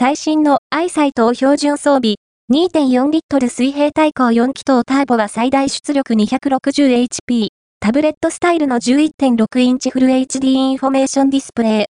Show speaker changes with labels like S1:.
S1: 最新のアイサイトを標準装備、2.4リットル水平対向4気筒ターボは最大出力 260HP、タブレットスタイルの11.6インチフル HD インフォメーションディスプレイ、